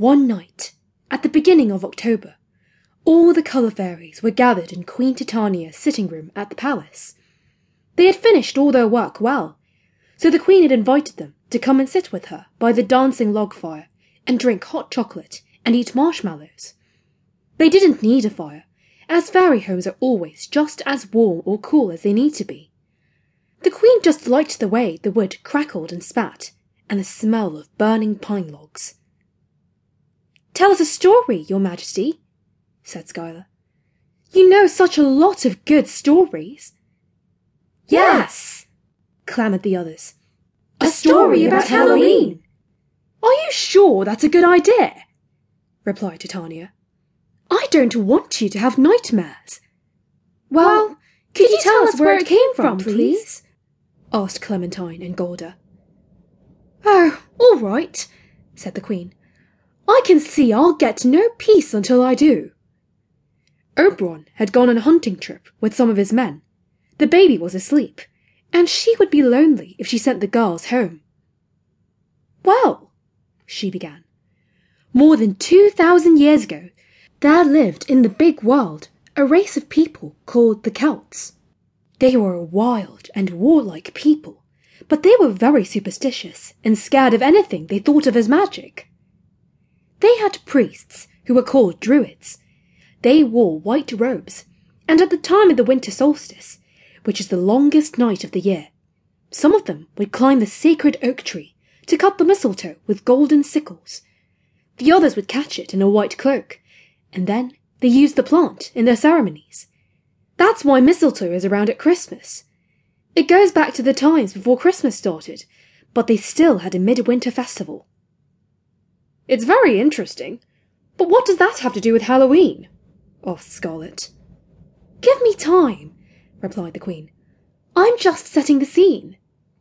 One night, at the beginning of October, all the colour fairies were gathered in Queen Titania's sitting room at the palace. They had finished all their work well, so the Queen had invited them to come and sit with her by the dancing log fire and drink hot chocolate and eat marshmallows. They didn't need a fire, as fairy homes are always just as warm or cool as they need to be. The Queen just liked the way the wood crackled and spat, and the smell of burning pine logs. Tell us a story, Your Majesty, said Schuyler. You know such a lot of good stories. Yes, clamoured the others. A story about Halloween. Are you sure that's a good idea? replied Titania. I don't want you to have nightmares. Well, could you tell us where it came from, please? asked Clementine and Golda. Oh, all right, said the Queen. I can see I'll get no peace until I do. Oberon had gone on a hunting trip with some of his men. The baby was asleep, and she would be lonely if she sent the girls home. Well, she began, more than two thousand years ago, there lived in the big world a race of people called the Celts. They were a wild and warlike people, but they were very superstitious and scared of anything they thought of as magic. They had priests who were called druids. They wore white robes, and at the time of the winter solstice, which is the longest night of the year, some of them would climb the sacred oak tree to cut the mistletoe with golden sickles. The others would catch it in a white cloak, and then they used the plant in their ceremonies. That's why mistletoe is around at Christmas. It goes back to the times before Christmas started, but they still had a midwinter festival. It's very interesting, but what does that have to do with Halloween? Oh, asked Scarlet. Give me time, replied the Queen. I'm just setting the scene.